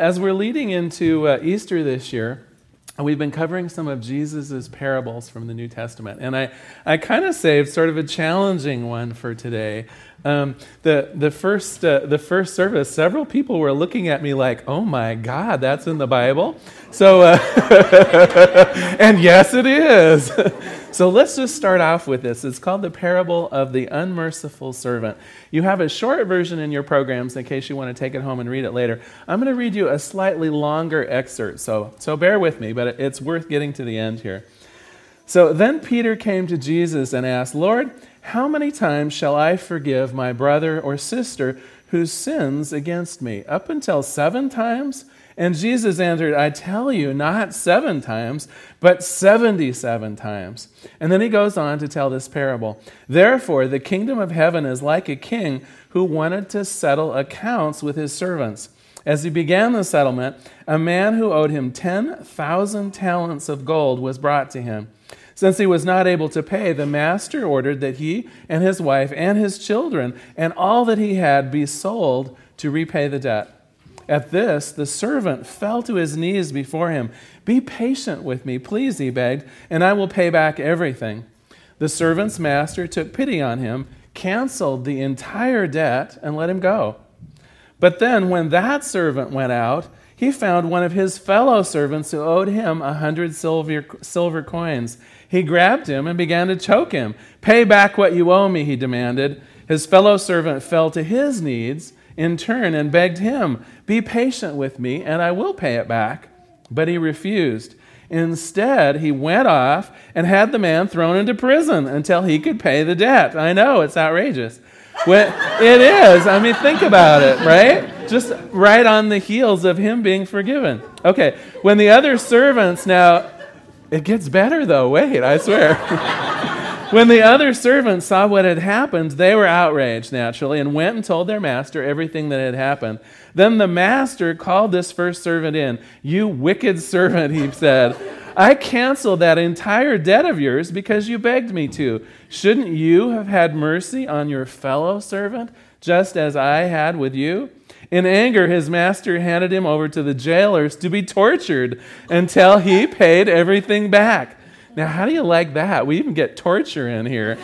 as we're leading into uh, Easter this year, we've been covering some of Jesus' parables from the New Testament. And I, I kind of saved sort of a challenging one for today. Um, the, the, first, uh, the first service, several people were looking at me like, oh my God, that's in the Bible? So, uh, and yes, it is. so let's just start off with this. It's called the parable of the unmerciful servant. You have a short version in your programs in case you want to take it home and read it later. I'm going to read you a slightly longer excerpt, so, so bear with me, but it's worth getting to the end here. So then Peter came to Jesus and asked, Lord, how many times shall I forgive my brother or sister who sins against me? Up until seven times? And Jesus answered, I tell you, not seven times, but 77 times. And then he goes on to tell this parable. Therefore, the kingdom of heaven is like a king who wanted to settle accounts with his servants. As he began the settlement, a man who owed him 10,000 talents of gold was brought to him. Since he was not able to pay, the master ordered that he and his wife and his children and all that he had be sold to repay the debt. At this, the servant fell to his knees before him. Be patient with me, please, he begged, and I will pay back everything. The servant's master took pity on him, canceled the entire debt, and let him go. But then, when that servant went out, he found one of his fellow servants who owed him a hundred silver, silver coins. He grabbed him and began to choke him. Pay back what you owe me, he demanded. His fellow servant fell to his knees in turn and begged him, Be patient with me, and I will pay it back. But he refused. Instead, he went off and had the man thrown into prison until he could pay the debt. I know, it's outrageous. When, it is. I mean, think about it, right? Just right on the heels of him being forgiven. Okay, when the other servants now, it gets better though. Wait, I swear. When the other servants saw what had happened, they were outraged, naturally, and went and told their master everything that had happened. Then the master called this first servant in. You wicked servant, he said. I canceled that entire debt of yours because you begged me to. Shouldn't you have had mercy on your fellow servant, just as I had with you? In anger, his master handed him over to the jailers to be tortured until he paid everything back. Now, how do you like that? We even get torture in here.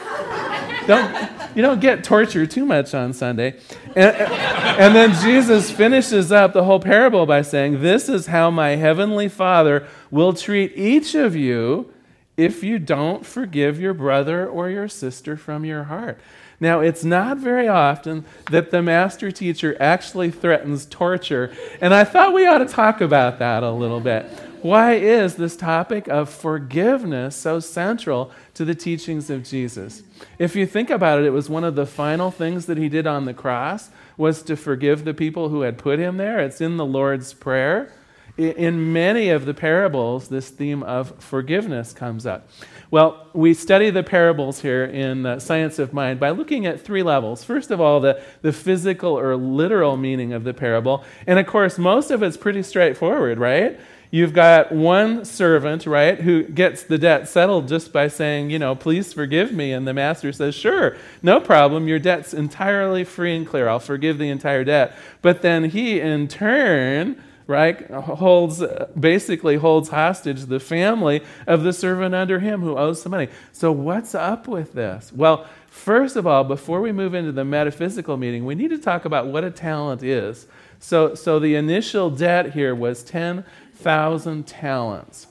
don't, you don't get torture too much on Sunday. And, and then Jesus finishes up the whole parable by saying, This is how my heavenly Father will treat each of you if you don't forgive your brother or your sister from your heart. Now, it's not very often that the master teacher actually threatens torture, and I thought we ought to talk about that a little bit. Why is this topic of forgiveness so central to the teachings of Jesus? If you think about it, it was one of the final things that he did on the cross was to forgive the people who had put him there. It's in the Lord's Prayer. In many of the parables, this theme of forgiveness comes up. Well, we study the parables here in uh, Science of Mind by looking at three levels. First of all, the, the physical or literal meaning of the parable. And of course, most of it's pretty straightforward, right? You've got one servant, right, who gets the debt settled just by saying, you know, please forgive me. And the master says, sure, no problem. Your debt's entirely free and clear. I'll forgive the entire debt. But then he, in turn, right, holds, basically holds hostage the family of the servant under him who owes some money. So what's up with this? Well, first of all, before we move into the metaphysical meaning, we need to talk about what a talent is. So, so the initial debt here was 10 thousand talents.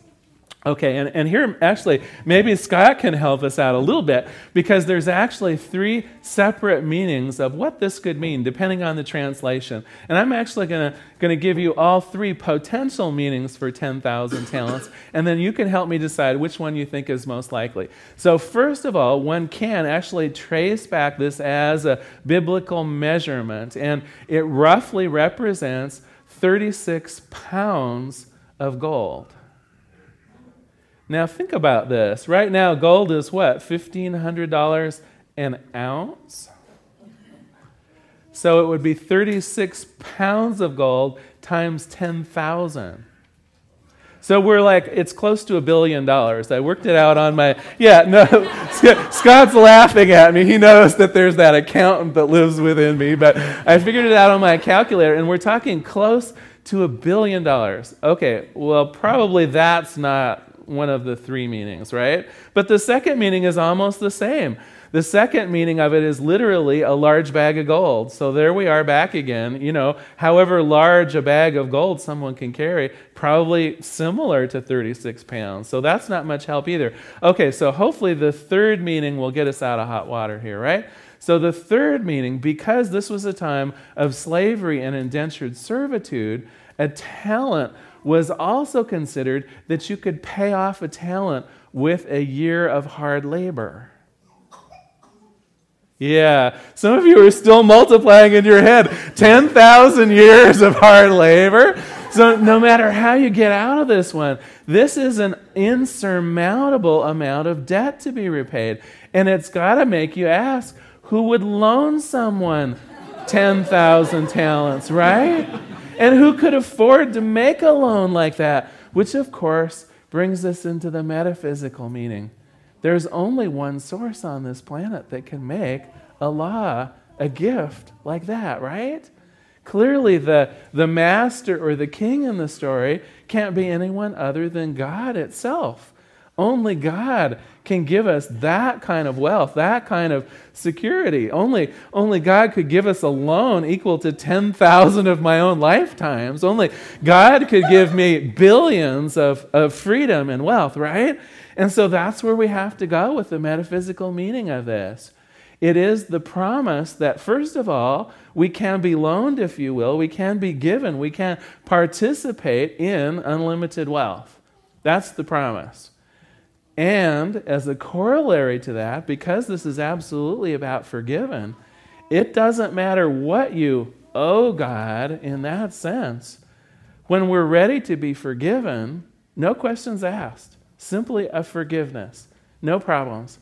Okay, and, and here actually, maybe Scott can help us out a little bit because there's actually three separate meanings of what this could mean depending on the translation. And I'm actually going to give you all three potential meanings for 10,000 talents, and then you can help me decide which one you think is most likely. So, first of all, one can actually trace back this as a biblical measurement, and it roughly represents 36 pounds of gold. Now, think about this. Right now, gold is what? $1,500 an ounce? So it would be 36 pounds of gold times 10,000. So we're like, it's close to a billion dollars. I worked it out on my, yeah, no, Scott's laughing at me. He knows that there's that accountant that lives within me, but I figured it out on my calculator, and we're talking close to a billion dollars. Okay, well, probably that's not one of the three meanings, right? But the second meaning is almost the same. The second meaning of it is literally a large bag of gold. So there we are back again. You know, however large a bag of gold someone can carry, probably similar to 36 pounds. So that's not much help either. Okay, so hopefully the third meaning will get us out of hot water here, right? So the third meaning, because this was a time of slavery and indentured servitude, a talent was also considered that you could pay off a talent with a year of hard labor. Yeah, some of you are still multiplying in your head 10,000 years of hard labor. So, no matter how you get out of this one, this is an insurmountable amount of debt to be repaid. And it's got to make you ask who would loan someone 10,000 talents, right? And who could afford to make a loan like that? Which, of course, brings us into the metaphysical meaning. There's only one source on this planet that can make a law, a gift like that, right? Clearly, the, the master or the king in the story can't be anyone other than God itself. Only God can give us that kind of wealth, that kind of security. Only, only God could give us a loan equal to 10,000 of my own lifetimes. Only God could give me billions of, of freedom and wealth, right? And so that's where we have to go with the metaphysical meaning of this. It is the promise that, first of all, we can be loaned, if you will, we can be given, we can participate in unlimited wealth. That's the promise. And as a corollary to that, because this is absolutely about forgiven, it doesn't matter what you owe God in that sense. When we're ready to be forgiven, no questions asked simply a forgiveness, no problems.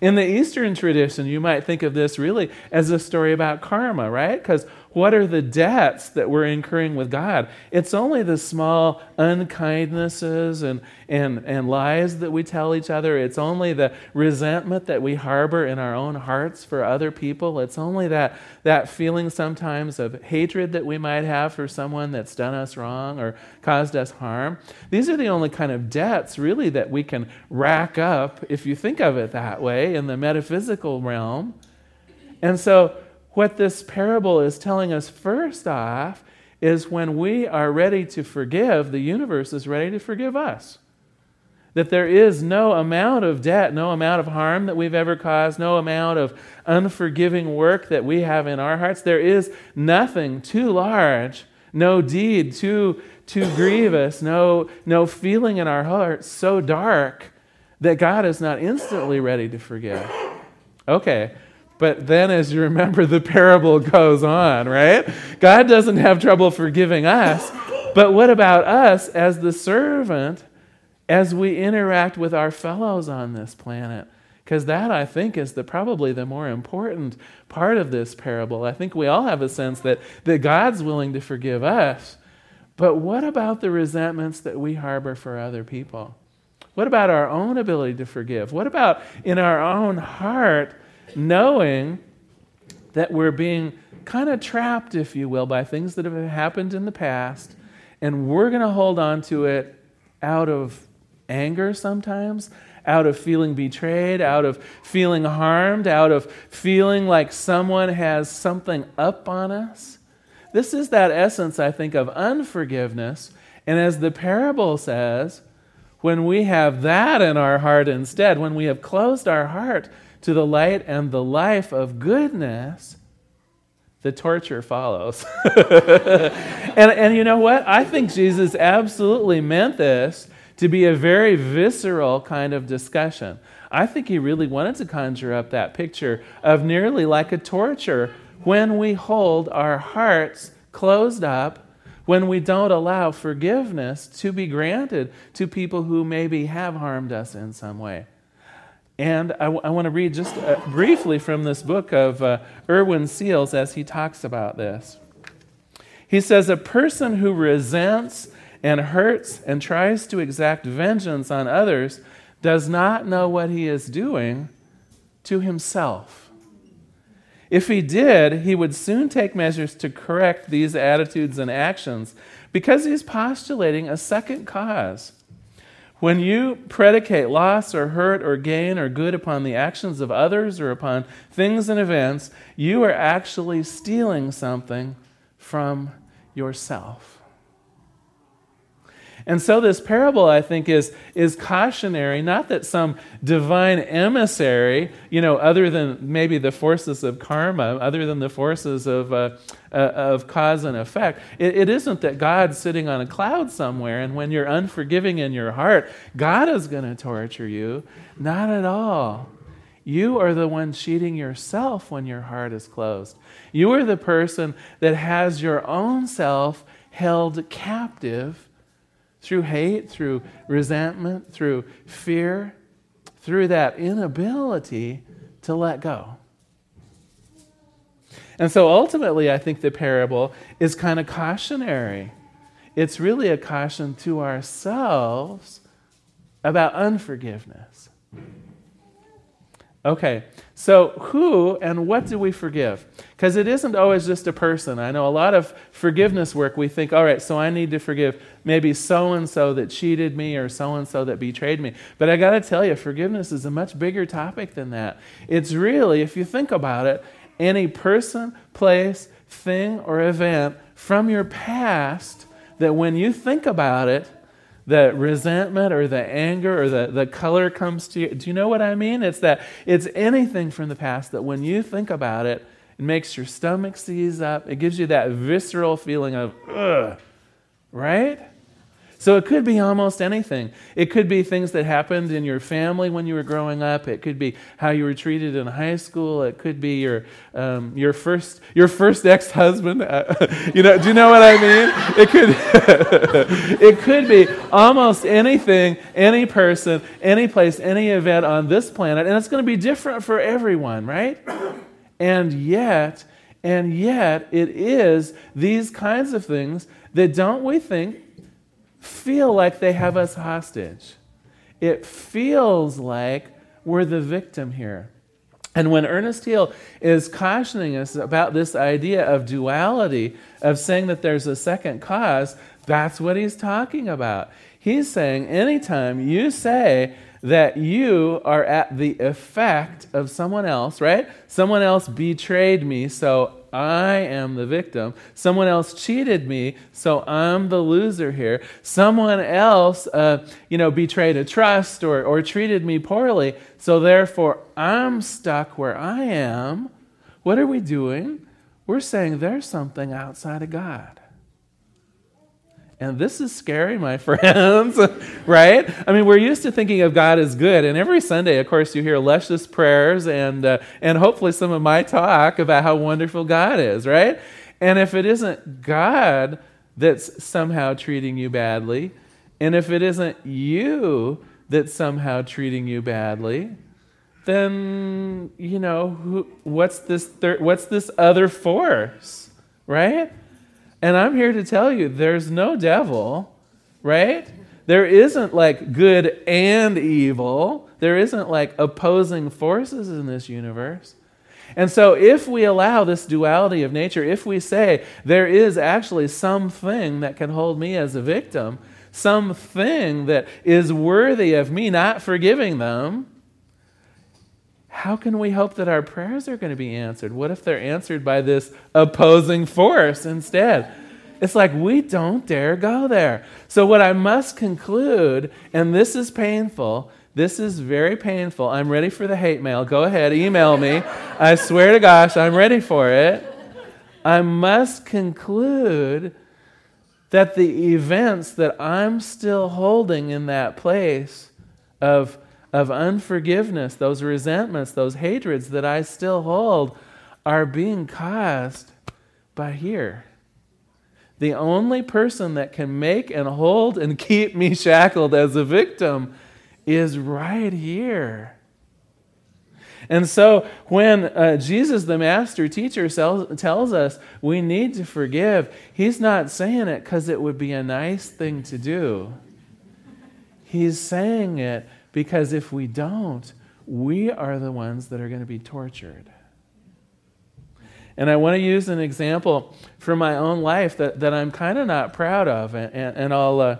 In the Eastern tradition, you might think of this really as a story about karma, right? Because what are the debts that we're incurring with God? It's only the small unkindnesses and, and, and lies that we tell each other. It's only the resentment that we harbor in our own hearts for other people. It's only that, that feeling sometimes of hatred that we might have for someone that's done us wrong or caused us harm. These are the only kind of debts, really, that we can rack up, if you think of it that way, in the metaphysical realm. And so, what this parable is telling us first off is when we are ready to forgive, the universe is ready to forgive us. That there is no amount of debt, no amount of harm that we've ever caused, no amount of unforgiving work that we have in our hearts. There is nothing too large, no deed too, too grievous, no, no feeling in our hearts so dark that God is not instantly ready to forgive. Okay, but then, as you remember, the parable goes on, right? God doesn't have trouble forgiving us. But what about us as the servant as we interact with our fellows on this planet? Because that, I think, is the, probably the more important part of this parable. I think we all have a sense that, that God's willing to forgive us. But what about the resentments that we harbor for other people? What about our own ability to forgive? What about in our own heart? knowing that we're being kind of trapped, if you will, by things that have happened in the past, and we're going to hold on to it out of anger sometimes, out of feeling betrayed, out of feeling harmed, out of feeling like someone has something up on us. This is that essence, I think, of unforgiveness. And as the parable says, when we have that in our heart instead, when we have closed our heart to the light and the life of goodness, the torture follows. and, and you know what? I think Jesus absolutely meant this to be a very visceral kind of discussion. I think he really wanted to conjure up that picture of nearly like a torture when we hold our hearts closed up, when we don't allow forgiveness to be granted to people who maybe have harmed us in some way. And I, w- I want to read just uh, briefly from this book of uh, Ernest Holmes as he talks about this. He says, A person who resents and hurts and tries to exact vengeance on others does not know what he is doing to himself. If he did, he would soon take measures to correct these attitudes and actions. Because he's postulating a second cause. When you predicate loss or hurt or gain or good upon the actions of others or upon things and events, you are actually stealing something from yourself. And so this parable, I think, is, is cautionary, not that some divine emissary, you know, other than maybe the forces of karma, other than the forces of, uh, uh, of cause and effect, it, it isn't that God's sitting on a cloud somewhere and when you're unforgiving in your heart, God is going to torture you. Not at all. You are the one cheating yourself when your heart is closed. You are the person that has your own self held captive through hate, through resentment, through fear, through that inability to let go. And so ultimately, I think the parable is kind of cautionary. It's really a caution to ourselves about unforgiveness. Okay, so who and what do we forgive? Because it isn't always just a person. I know a lot of forgiveness work, we think, all right, so I need to forgive maybe so and so that cheated me or so and so that betrayed me. But I got to tell you, forgiveness is a much bigger topic than that. It's really, if you think about it, any person, place, thing, or event from your past that when you think about it, the resentment or the anger or the, the color comes to you. Do you know what I mean? It's that it's anything from the past that when you think about it, it makes your stomach seize up. It gives you that visceral feeling of, ugh, right? So it could be almost anything. It could be things that happened in your family when you were growing up. It could be how you were treated in high school. It could be your um, your first your first ex husband. Uh, you know, do you know what I mean? It could it could be almost anything, any person, any place, any event on this planet, and it's going to be different for everyone, right? And yet, and yet, it is these kinds of things that don't we think feel like they have us hostage. It feels like we're the victim here. And when Ernest Holmes is cautioning us about this idea of duality, of saying that there's a second cause, that's what he's talking about. He's saying anytime you say that you are at the effect of someone else, right? Someone else betrayed me, so I am the victim. Someone else cheated me, so I'm the loser here. Someone else, uh, you know, betrayed a trust or, or treated me poorly, so therefore I'm stuck where I am. What are we doing? We're saying there's something outside of God. And this is scary, my friends, right? I mean, we're used to thinking of God as good. And every Sunday, of course, you hear luscious prayers and, uh, and hopefully some of my talk about how wonderful God is, right? And if it isn't God that's somehow treating you badly, and if it isn't you that's somehow treating you badly, then, you know, who, what's, this thir- what's this other force, right? And I'm here to tell you there's no devil, right? There isn't like good and evil. There isn't like opposing forces in this universe. And so, if we allow this duality of nature, if we say there is actually something that can hold me as a victim, something that is worthy of me not forgiving them, how can we hope that our prayers are going to be answered? What if they're answered by this opposing force instead? It's like we don't dare go there. So, what I must conclude, and this is painful, this is very painful. I'm ready for the hate mail. Go ahead, email me. I swear to gosh, I'm ready for it. I must conclude that the events that I'm still holding in that place of of unforgiveness, those resentments, those hatreds that I still hold, are being caused by here. The only person that can make and hold and keep me shackled as a victim is right here. And so, when uh, Jesus, the master teacher, tells us we need to forgive, he's not saying it because it would be a nice thing to do. He's saying it because if we don't, we are the ones that are going to be tortured. And I want to use an example from my own life that, that I'm kind of not proud of. And, and, I'll, uh,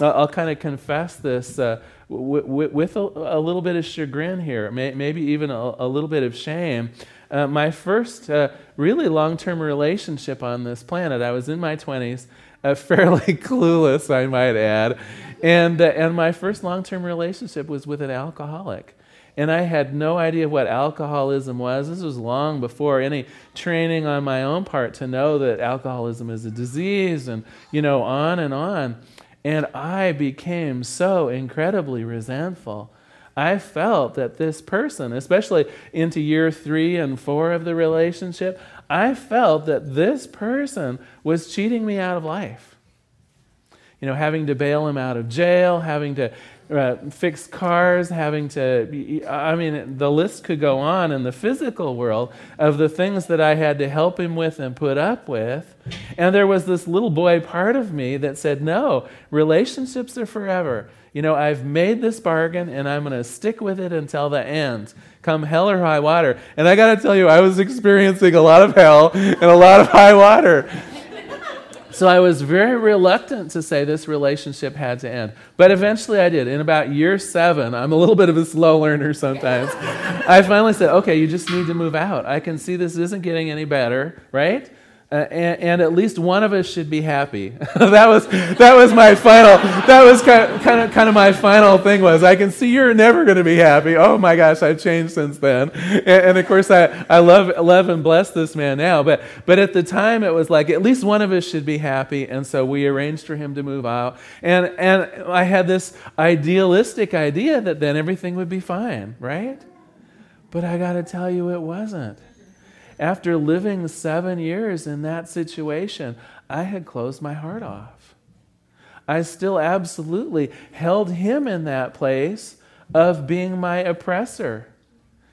I'll kind of confess this uh, w- w- with a, a, little bit of chagrin here, may, maybe even a, a, little bit of shame. Uh, my first uh, really long term relationship on this planet, I was in my 20s, uh, fairly clueless, I might add. And, uh, and my first long term relationship was with an alcoholic. And I had no idea what alcoholism was. This was long before any training on my own part to know that alcoholism is a disease and, you know, on and on. And I became so incredibly resentful. I felt that this person, especially into year three and four of the relationship, I felt that this person was cheating me out of life. You know, having to bail him out of jail, having to uh, fix cars, having to, I mean, the list could go on in the physical world of the things that I had to help him with and put up with. And there was this little boy part of me that said, no, relationships are forever. You know, I've made this bargain and I'm going to stick with it until the end, come hell or high water. And I got to tell you, I was experiencing a lot of hell and a lot of high water. So I was very reluctant to say this relationship had to end. But eventually I did. In about year seven, I'm a little bit of a slow learner sometimes. I finally said, okay, you just need to move out. I can see this isn't getting any better, right? Uh, and, and, at least one of us should be happy. that was that was my final. That was kind of, kind of kind of my final thing was I can see you're never going to be happy. Oh my gosh, I've changed since then. And, and, of course, I, I love love and bless this man now. But but at the time, it was like at least one of us should be happy, and so we arranged for him to move out. And and I had this idealistic idea that then everything would be fine, right? But I got to tell you, it wasn't. After living seven years in that situation, I had closed my heart off. I still absolutely held him in that place of being my oppressor.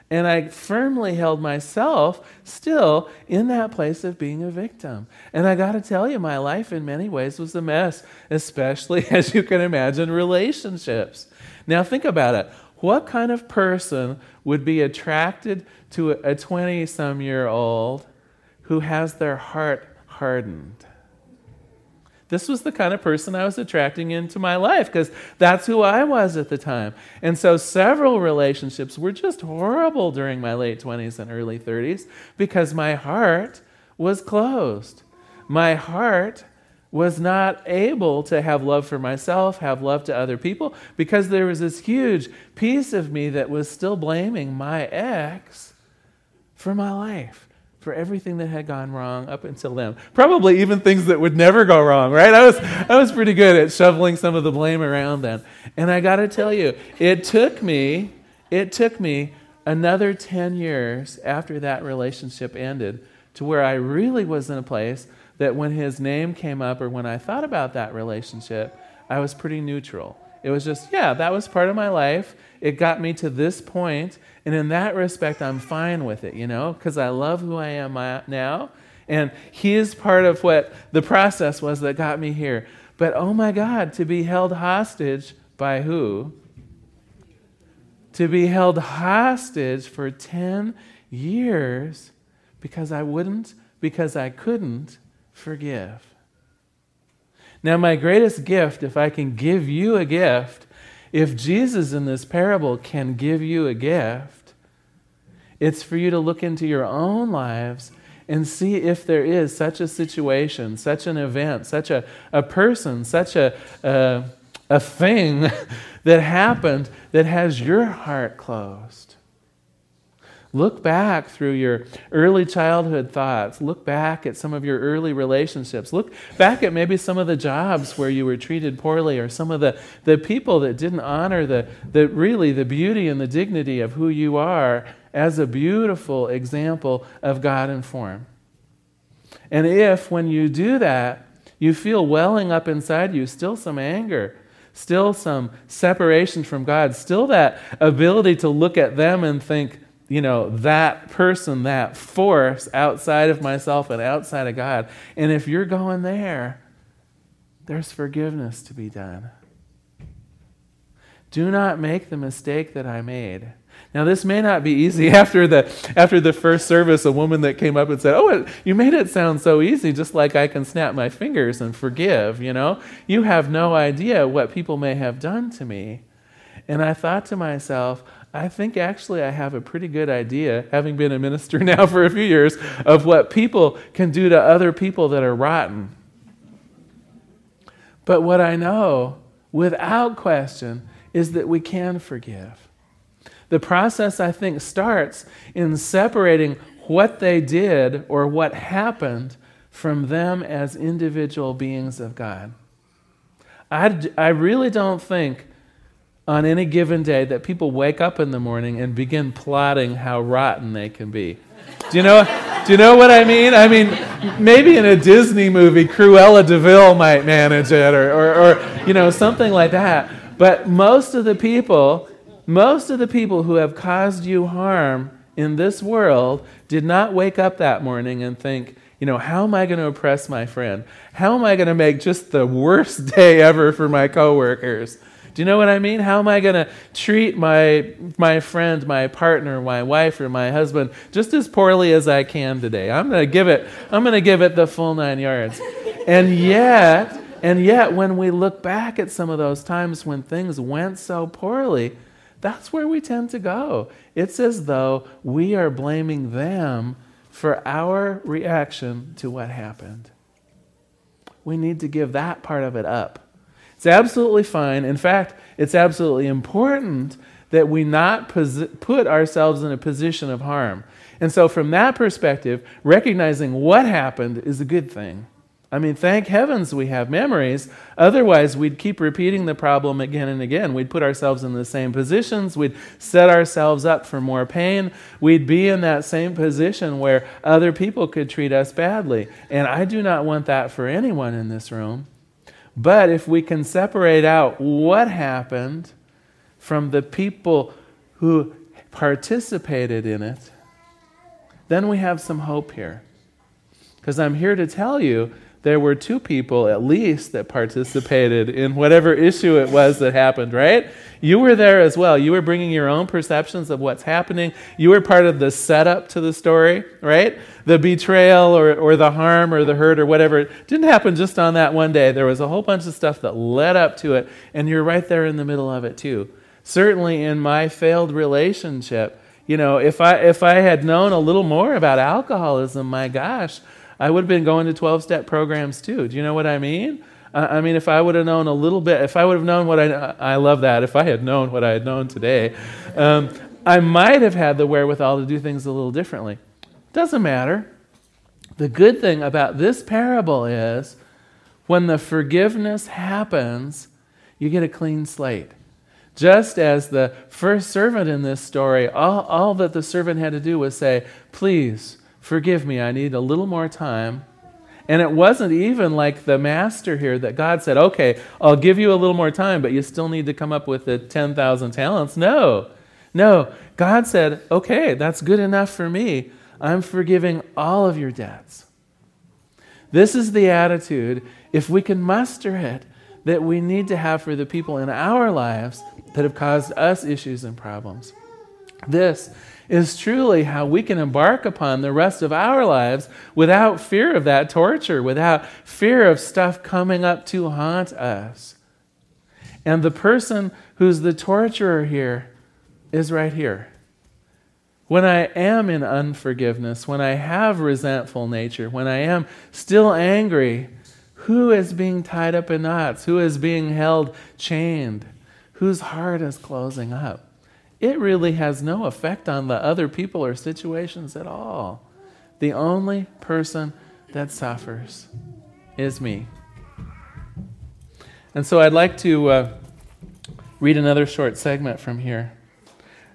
And I firmly held myself still in that place of being a victim. And I got to tell you, my life in many ways was a mess, especially as you can imagine, relationships. Now, think about it. What kind of person would be attracted to a 20 some year old who has their heart hardened? This was the kind of person I was attracting into my life because that's who I was at the time. And so several relationships were just horrible during my late 20s and early 30s because my heart was closed. My heart was not able to have love for myself, have love to other people, because there was this huge piece of me that was still blaming my ex for my life, for everything that had gone wrong up until then. Probably even things that would never go wrong, right? I was, I was pretty good at shoveling some of the blame around then. And I got to tell you, it took me, it took me another 10 years after that relationship ended to where I really was in a place that when his name came up or when I thought about that relationship, I was pretty neutral. It was just, yeah, that was part of my life. It got me to this point, and in that respect, I'm fine with it, you know, because I love who I am uh, now. And he is part of what the process was that got me here. But oh my God, to be held hostage by who? To be held hostage for 10 years because I wouldn't, because I couldn't forgive. Now, my greatest gift, if I can give you a gift, if Jesus in this parable can give you a gift, it's for you to look into your own lives and see if there is such a situation, such an event, such a, a person, such a, a, a thing that happened that has your heart closed. Look back through your early childhood thoughts. Look back at some of your early relationships. Look back at maybe some of the jobs where you were treated poorly or some of the, the people that didn't honor the, the really the beauty and the dignity of who you are as a beautiful example of God in form. And if, when you do that, you feel welling up inside you still some anger, still some separation from God, still that ability to look at them and think, you know, that person, that force outside of myself and outside of God. And if you're going there, there's forgiveness to be done. Do not make the mistake that I made. Now, this may not be easy. After the, after the first service, a woman that came up and said, Oh, you made it sound so easy, just like I can snap my fingers and forgive, you know? You have no idea what people may have done to me. And I thought to myself, I think actually I have a pretty good idea, having been a minister now for a few years, of what people can do to other people that are rotten. But what I know, without question, is that we can forgive. The process, I think, starts in separating what they did or what happened from them as individual beings of God. I, I really don't think on any given day that people wake up in the morning and begin plotting how rotten they can be. Do you know, do you know what I mean? I mean, maybe in a Disney movie, Cruella de Vil might manage it or, or, or you know, something like that. But most of the people, most of the people who have caused you harm in this world did not wake up that morning and think, you know, how am I going to oppress my friend? How am I going to make just the worst day ever for my coworkers? Do you know what I mean? How am I going to treat my my friend, my partner, my wife or my husband just as poorly as I can today? I'm going to give it I'm going to give it the full 9 yards. And yet, and yet, when we look back at some of those times when things went so poorly, that's where we tend to go. It's as though we are blaming them for our reaction to what happened. We need to give that part of it up. It's absolutely fine. In fact, it's absolutely important that we not posi- put ourselves in a position of harm. And so, from that perspective, recognizing what happened is a good thing. I mean, thank heavens we have memories. Otherwise, we'd keep repeating the problem again and again. We'd put ourselves in the same positions. We'd set ourselves up for more pain. We'd be in that same position where other people could treat us badly. And I do not want that for anyone in this room. But if we can separate out what happened from the people who participated in it, then we have some hope here. Because I'm here to tell you there were two people at least that participated in whatever issue it was that happened, right? You were there as well. You were bringing your own perceptions of what's happening. You were part of the setup to the story, right? The betrayal or, or the harm or the hurt or whatever. It didn't happen just on that one day. There was a whole bunch of stuff that led up to it, and you're right there in the middle of it too. Certainly in my failed relationship, you know, if I if I had known a little more about alcoholism, my gosh, I would have been going to 12 step programs too. Do you know what I mean? I mean, if I would have known a little bit, if I would have known what I, I love that, if I had known what I had known today, um, I might have had the wherewithal to do things a little differently. Doesn't matter. The good thing about this parable is when the forgiveness happens, you get a clean slate. Just as the first servant in this story, all, all that the servant had to do was say, Please, Forgive me, I need a little more time. And it wasn't even like the master here that God said, okay, I'll give you a little more time, but you still need to come up with the 10,000 talents. No, no. God said, okay, that's good enough for me. I'm forgiving all of your debts. This is the attitude, if we can muster it, that we need to have for the people in our lives that have caused us issues and problems. This is truly how we can embark upon the rest of our lives without fear of that torture, without fear of stuff coming up to haunt us. And the person who's the torturer here is right here. When I am in unforgiveness, when I have resentful nature, when I am still angry, who is being tied up in knots? Who is being held chained? Whose heart is closing up? It really has no effect on the other people or situations at all. The only person that suffers is me. And so I'd like to uh, read another short segment from here.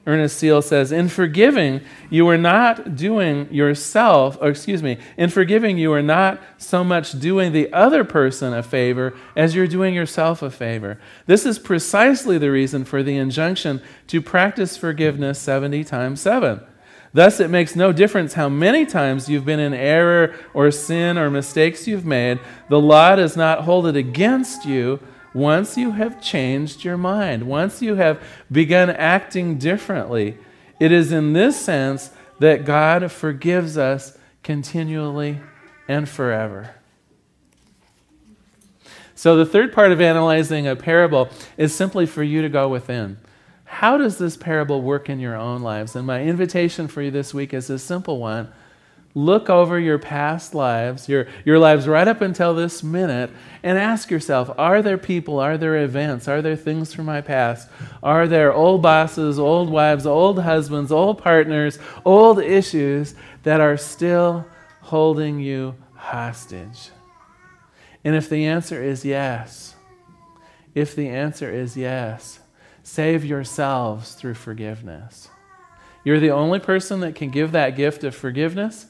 Ernest Holmes says, In forgiving, you are not doing yourself, or excuse me, in forgiving, you are not so much doing the other person a favor as you're doing yourself a favor. This is precisely the reason for the injunction to practice forgiveness 70 times 7. Thus, it makes no difference how many times you've been in error or sin or mistakes you've made. The law does not hold it against you once you have changed your mind, once you have begun acting differently, it is in this sense that God forgives us continually and forever. So, the third part of analyzing a parable is simply for you to go within. How does this parable work in your own lives? And my invitation for you this week is a simple one. Look over your past lives, your, your lives right up until this minute, and ask yourself Are there people, are there events, are there things from my past? Are there old bosses, old wives, old husbands, old partners, old issues that are still holding you hostage? And if the answer is yes, if the answer is yes, save yourselves through forgiveness. You're the only person that can give that gift of forgiveness,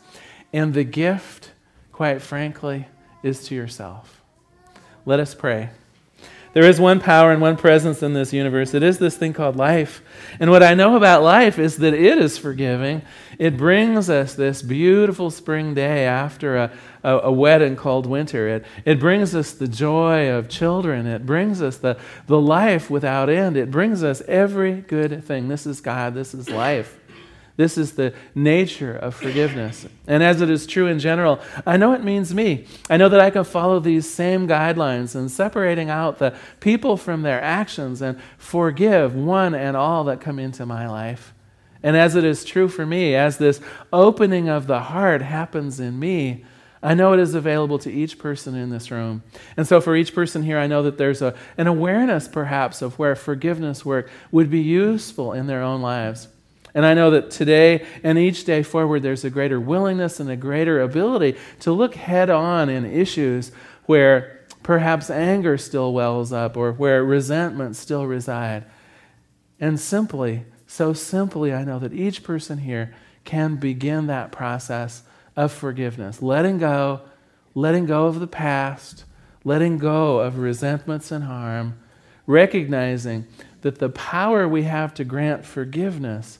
and the gift, quite frankly, is to yourself. Let us pray. There is one power and one presence in this universe. It is this thing called life. And what I know about life is that it is forgiving. It brings us this beautiful spring day after a, a, a, wet and cold winter. It, it brings us the joy of children. It brings us the, the life without end. It brings us every good thing. This is God. This is life. This is the nature of forgiveness. And as it is true in general, I know it means me. I know that I can follow these same guidelines in separating out the people from their actions and forgive one and all that come into my life. And as it is true for me, as this opening of the heart happens in me, I know it is available to each person in this room. And so, for each person here, I know that there's a, an awareness perhaps of where forgiveness work would be useful in their own lives. And I know that today and each day forward, there's a greater willingness and a greater ability to look head on in issues where perhaps anger still wells up or where resentment still reside. And simply, so simply, I know that each person here can begin that process of forgiveness, letting go, letting go of the past, letting go of resentments and harm, recognizing that the power we have to grant forgiveness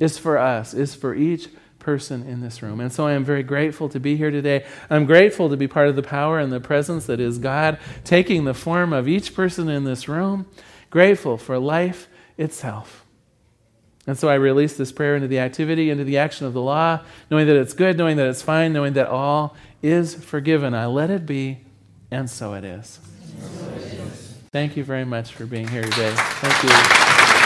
is for us, is for each person in this room. And so I am very grateful to be here today. I'm grateful to be part of the power and the presence that is God taking the form of each person in this room. Grateful for life itself. And so I release this prayer into the activity, into the action of the law, knowing that it's good, knowing that it's fine, knowing that all is forgiven. I let it be, and so it is. So it is. Thank you very much for being here today. Thank you. Thank you.